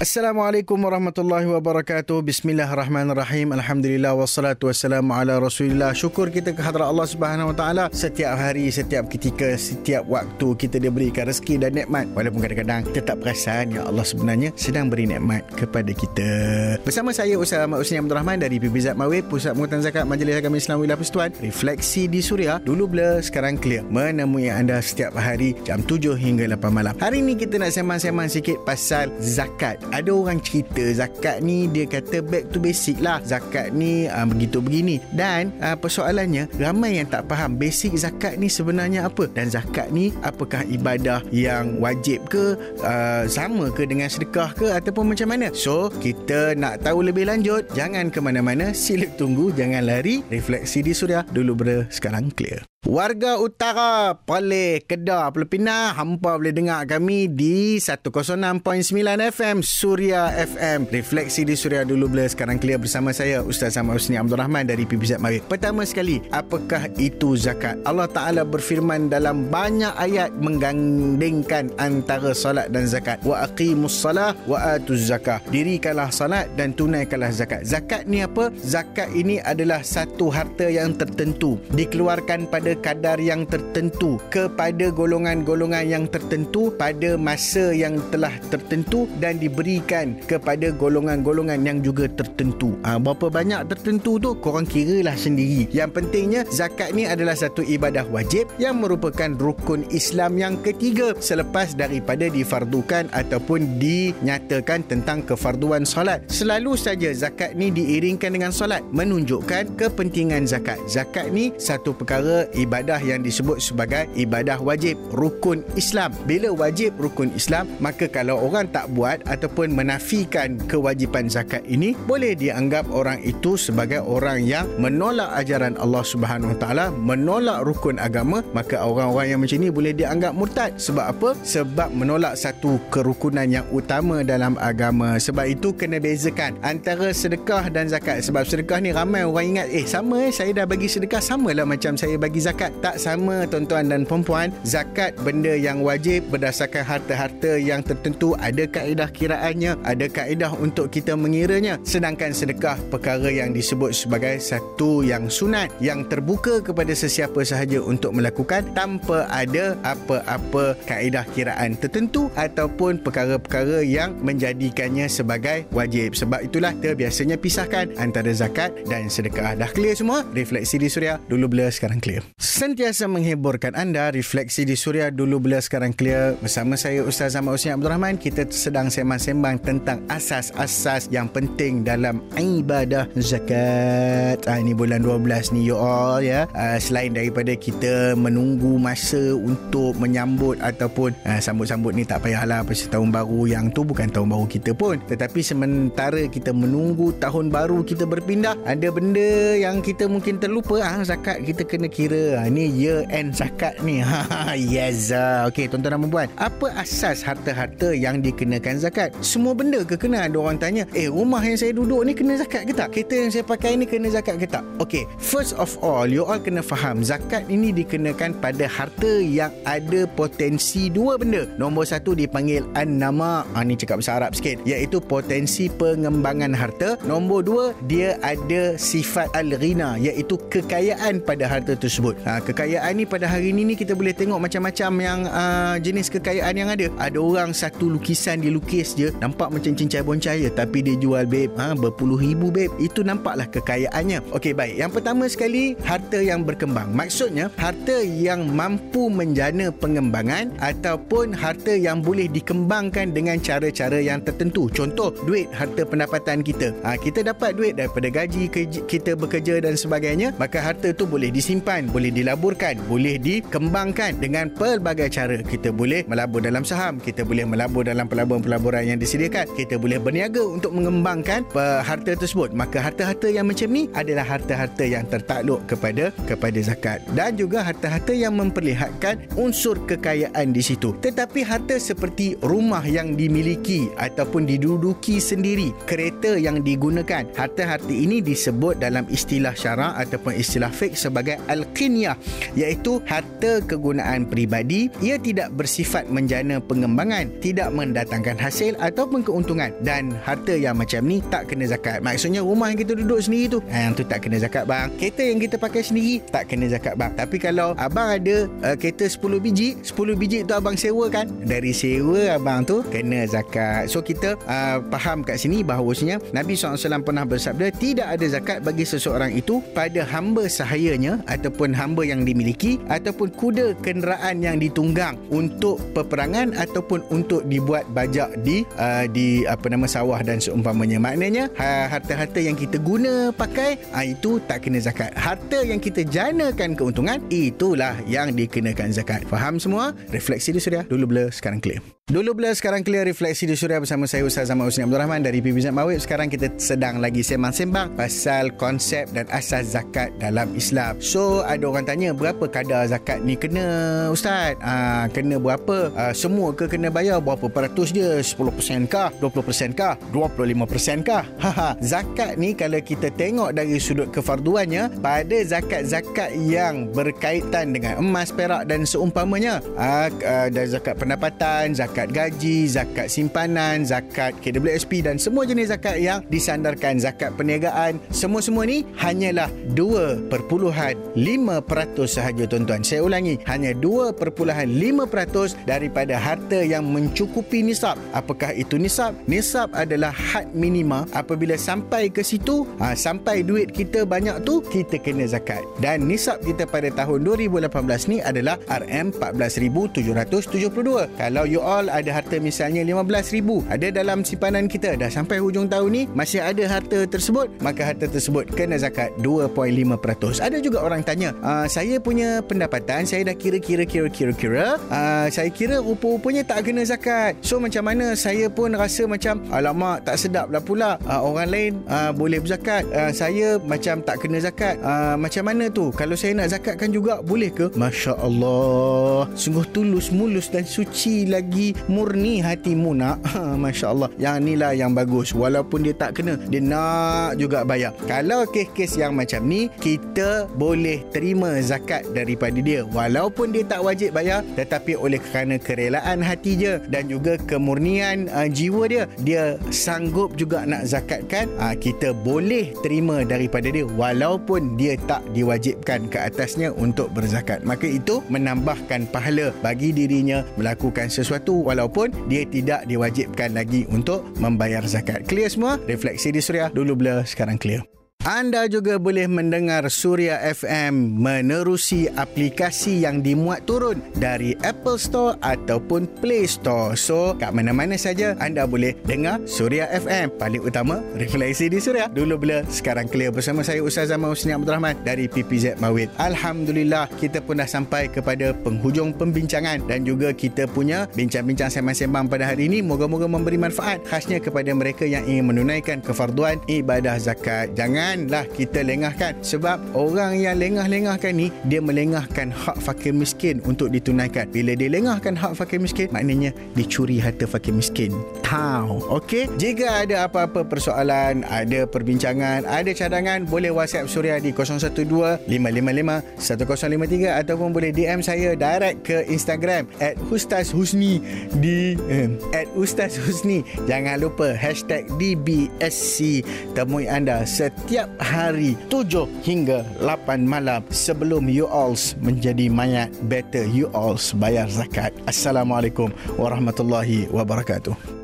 Assalamualaikum warahmatullahi wabarakatuh. Bismillahirrahmanirrahim. Alhamdulillah wassalatu wassalamu ala Rasulillah. Syukur kita ke hadrat Allah Subhanahu wa taala setiap hari, setiap ketika, setiap waktu kita diberikan rezeki dan nikmat. Walaupun kadang-kadang kita tak perasan ya Allah sebenarnya sedang beri nikmat kepada kita. Bersama saya Ustaz Ahmad Husni Abdul Rahman dari PBZ Mawib, Pusat Pengurutan Zakat Majlis Agama Islam Wilayah Persekutuan. Refleksi di Suria dulu blur sekarang clear. Menemui anda setiap hari jam 7 hingga 8 malam. Hari ini kita nak sembang-sembang sikit pasal zakat ada orang cerita zakat ni dia kata back to basic lah. Zakat ni uh, begitu begini dan uh, persoalannya ramai yang tak faham basic zakat ni sebenarnya apa. Dan zakat ni apakah ibadah yang wajib ke uh, sama ke dengan sedekah ke ataupun macam mana? So kita nak tahu lebih lanjut jangan ke mana-mana. Sila tunggu jangan lari. Refleksi di suria. Dulu ber sekarang clear Warga Utara, Perlis, Kedah, Pulau hampa boleh dengar kami di 106.9 FM, Suria FM. Refleksi di Suria dulu boleh sekarang clear bersama saya, Ustaz Sama Husni Abdul Rahman dari PBZ Mawid. Pertama sekali, apakah itu zakat? Allah Ta'ala berfirman dalam banyak ayat menggandingkan antara salat dan zakat. Wa aqimus salah wa atuz zakah. Dirikanlah salat dan tunaikanlah zakat. Zakat ni apa? Zakat ini adalah satu harta yang tertentu. Dikeluarkan pada pada kadar yang tertentu kepada golongan-golongan yang tertentu pada masa yang telah tertentu dan diberikan kepada golongan-golongan yang juga tertentu. Ha, berapa banyak tertentu tu korang kiralah sendiri. Yang pentingnya zakat ni adalah satu ibadah wajib yang merupakan rukun Islam yang ketiga selepas daripada difardukan ataupun dinyatakan tentang kefarduan solat. Selalu saja zakat ni diiringkan dengan solat menunjukkan kepentingan zakat. Zakat ni satu perkara ibadah yang disebut sebagai ibadah wajib rukun Islam. Bila wajib rukun Islam, maka kalau orang tak buat ataupun menafikan kewajipan zakat ini, boleh dianggap orang itu sebagai orang yang menolak ajaran Allah Subhanahu Taala, menolak rukun agama, maka orang-orang yang macam ini boleh dianggap murtad. Sebab apa? Sebab menolak satu kerukunan yang utama dalam agama. Sebab itu kena bezakan antara sedekah dan zakat. Sebab sedekah ni ramai orang ingat, eh sama eh saya dah bagi sedekah samalah macam saya bagi zakat zakat tak sama tuan-tuan dan puan zakat benda yang wajib berdasarkan harta-harta yang tertentu. Ada kaedah kiraannya ada kaedah untuk kita mengiranya. Sedangkan sedekah perkara yang disebut sebagai satu yang sunat yang terbuka kepada sesiapa sahaja untuk melakukan tanpa ada apa-apa kaedah kiraan tertentu ataupun perkara-perkara yang menjadikannya sebagai wajib. Sebab itulah kita biasanya pisahkan antara zakat dan sedekah. Dah clear semua? Refleksi di suria. Dulu blur sekarang clear Sentiasa menghiburkan anda Refleksi di Suria Dulu bila sekarang clear. Bersama saya Ustaz Ahmad Husni Abdul Rahman. Kita sedang sembang-sembang Tentang asas-asas Yang penting dalam Ibadah zakat. Ah, Ini bulan 12 ni You all ya. Ah, Selain daripada kita Menunggu masa Untuk menyambut Ataupun ah, Sambut-sambut ni tak payahlah Pasal tahun baru Yang tu bukan tahun baru kita pun. Tetapi sementara Kita menunggu Tahun baru kita berpindah Ada benda Yang kita mungkin terlupa ah, Zakat kita kena kira Ha, ni year end zakat ni. Yes. Okey, tuan-tuan dan puan Apa asas harta-harta yang dikenakan zakat? Semua benda ke kena? Ada orang tanya, eh rumah yang saya duduk ni kena zakat ke tak? Kereta yang saya pakai ni kena zakat ke tak? Okey, first of all, you all kena faham zakat ini dikenakan pada harta yang ada potensi dua benda. Nombor satu dipanggil an-nama. Ha, ni cakap bahasa Arab sikit. Iaitu potensi pengembangan harta. Nombor dua, dia ada sifat al-ghina. Iaitu kekayaan pada harta tersebut. Ha, kekayaan ni pada hari ni ni kita boleh tengok macam-macam yang uh, jenis kekayaan yang ada. Ada orang satu lukisan dia lukis je nampak macam cincai boncai je tapi dia jual babe ha, berpuluh ribu babe. Itu nampaklah kekayaannya. Okey baik. Yang pertama sekali harta yang berkembang. Maksudnya harta yang mampu menjana pengembangan ataupun harta yang boleh dikembangkan dengan cara-cara yang tertentu. Contoh duit harta pendapatan kita. Ha, kita dapat duit daripada gaji kita bekerja dan sebagainya. Maka harta tu boleh disimpan, boleh boleh dilaburkan, boleh dikembangkan dengan pelbagai cara. Kita boleh melabur dalam saham, kita boleh melabur dalam pelaburan-pelaburan yang disediakan, kita boleh berniaga untuk mengembangkan harta tersebut. Maka harta-harta yang macam ni adalah harta-harta yang tertakluk kepada kepada zakat dan juga harta-harta yang memperlihatkan unsur kekayaan di situ. Tetapi harta seperti rumah yang dimiliki ataupun diduduki sendiri, kereta yang digunakan, harta-harta ini disebut dalam istilah syarak ataupun istilah fiqh sebagai al-qin diniyah iaitu harta kegunaan peribadi. Ia tidak bersifat menjana pengembangan tidak mendatangkan hasil ataupun keuntungan. Dan harta yang macam ni tak kena zakat. Maksudnya rumah yang kita duduk sendiri tu eh, yang tu tak kena zakat bang. Kereta yang kita pakai sendiri tak kena zakat bang. Tapi kalau abang ada uh, kereta 10 biji 10 biji tu abang sewa kan? Dari sewa abang tu kena zakat. So kita uh, faham kat sini bahawasanya Nabi SAW pernah bersabda tidak ada zakat bagi seseorang itu pada hamba sahayanya ataupun hamba yang dimiliki ataupun kuda kenderaan yang ditunggang untuk peperangan ataupun untuk dibuat bajak di uh, di apa nama sawah dan seumpamanya. Maknanya ha, harta-harta yang kita guna pakai uh, itu tak kena zakat. Harta yang kita janakan keuntungan itulah yang dikenakan zakat. Faham semua? Refleksi di suria. Dulu blur sekarang clear Dulu bila sekarang clear refleksi di Suria bersama saya Ustaz Zaman Husni Abdul Rahman dari PBZ Mawib. Sekarang kita sedang lagi sembang-sembang pasal konsep dan asas zakat dalam Islam. So ada orang tanya berapa kadar zakat ni kena Ustaz? Ah, kena berapa? Aa, ah, semua ke kena bayar berapa peratus dia? 10% kah? 20% kah? 25% kah? Zakat ni kalau kita tengok dari sudut kefarduannya pada zakat-zakat yang berkaitan dengan emas, perak dan seumpamanya. Aa, aa, dan zakat pendapatan, zakat zakat gaji, zakat simpanan, zakat KWSP dan semua jenis zakat yang disandarkan zakat perniagaan. Semua-semua ni hanyalah 2.5% sahaja tuan-tuan. Saya ulangi, hanya 2.5% daripada harta yang mencukupi nisab. Apakah itu nisab? Nisab adalah had minima apabila sampai ke situ, ha, sampai duit kita banyak tu, kita kena zakat. Dan nisab kita pada tahun 2018 ni adalah RM14,772. Kalau you all ada harta misalnya RM15,000 ada dalam simpanan kita. Dah sampai hujung tahun ni masih ada harta tersebut maka harta tersebut kena zakat 2.5% ada juga orang tanya uh, saya punya pendapatan saya dah kira-kira kira-kira kira uh, saya kira rupa-rupanya tak kena zakat. So macam mana saya pun rasa macam alamak tak sedap lah pula. Uh, orang lain boleh berzakat. Saya macam tak kena zakat. Macam mana tu? Kalau saya nak zakatkan juga boleh ke? Masya Allah. Sungguh tulus mulus dan suci lagi murni hatimu nak. Ha, Masya Allah. Yang inilah yang bagus. Walaupun dia tak kena Dia nak juga bayar. Kalau kes-kes yang macam ni Kita boleh terima zakat daripada dia. Walaupun dia tak wajib bayar Tetapi oleh kerana kerelaan hati dia Dan juga kemurnian uh, jiwa dia Dia sanggup juga nak zakatkan uh, Kita boleh terima daripada dia Walaupun dia tak diwajibkan ke atasnya Untuk berzakat. Maka itu menambahkan pahala bagi dirinya Melakukan sesuatu walaupun dia tidak diwajibkan lagi untuk membayar zakat. Clear semua? Refleksi di Suria dulu blur sekarang clear. Anda juga boleh mendengar Surya FM menerusi aplikasi yang dimuat turun dari Apple Store ataupun Play Store. So, kat mana-mana saja anda boleh dengar Surya FM. Paling utama, refleksi di Surya. Dulu bila sekarang clear bersama saya Ustaz Zaman Husni Abdul Rahman dari PPZ Mawid. Alhamdulillah, kita pun dah sampai kepada penghujung pembincangan dan juga kita punya bincang-bincang sembang-sembang pada hari ini. Moga-moga memberi manfaat khasnya kepada mereka yang ingin menunaikan kefarduan ibadah zakat. Jangan janganlah kita lengahkan. Sebab orang yang lengah-lengahkan ni dia melengahkan hak fakir miskin untuk ditunaikan. Bila dia lengahkan hak fakir miskin maknanya dicuri harta fakir miskin. Tahu okey? Jika ada apa-apa persoalan ada perbincangan ada cadangan boleh whatsapp suria di 012 555 1053 ataupun boleh DM saya direct ke Instagram at Ustaz Husni di eh, at Ustaz Husni jangan lupa hashtag DBSC temui anda setiap setiap hari 7 hingga 8 malam sebelum you alls menjadi mayat better you alls bayar zakat. Assalamualaikum warahmatullahi wabarakatuh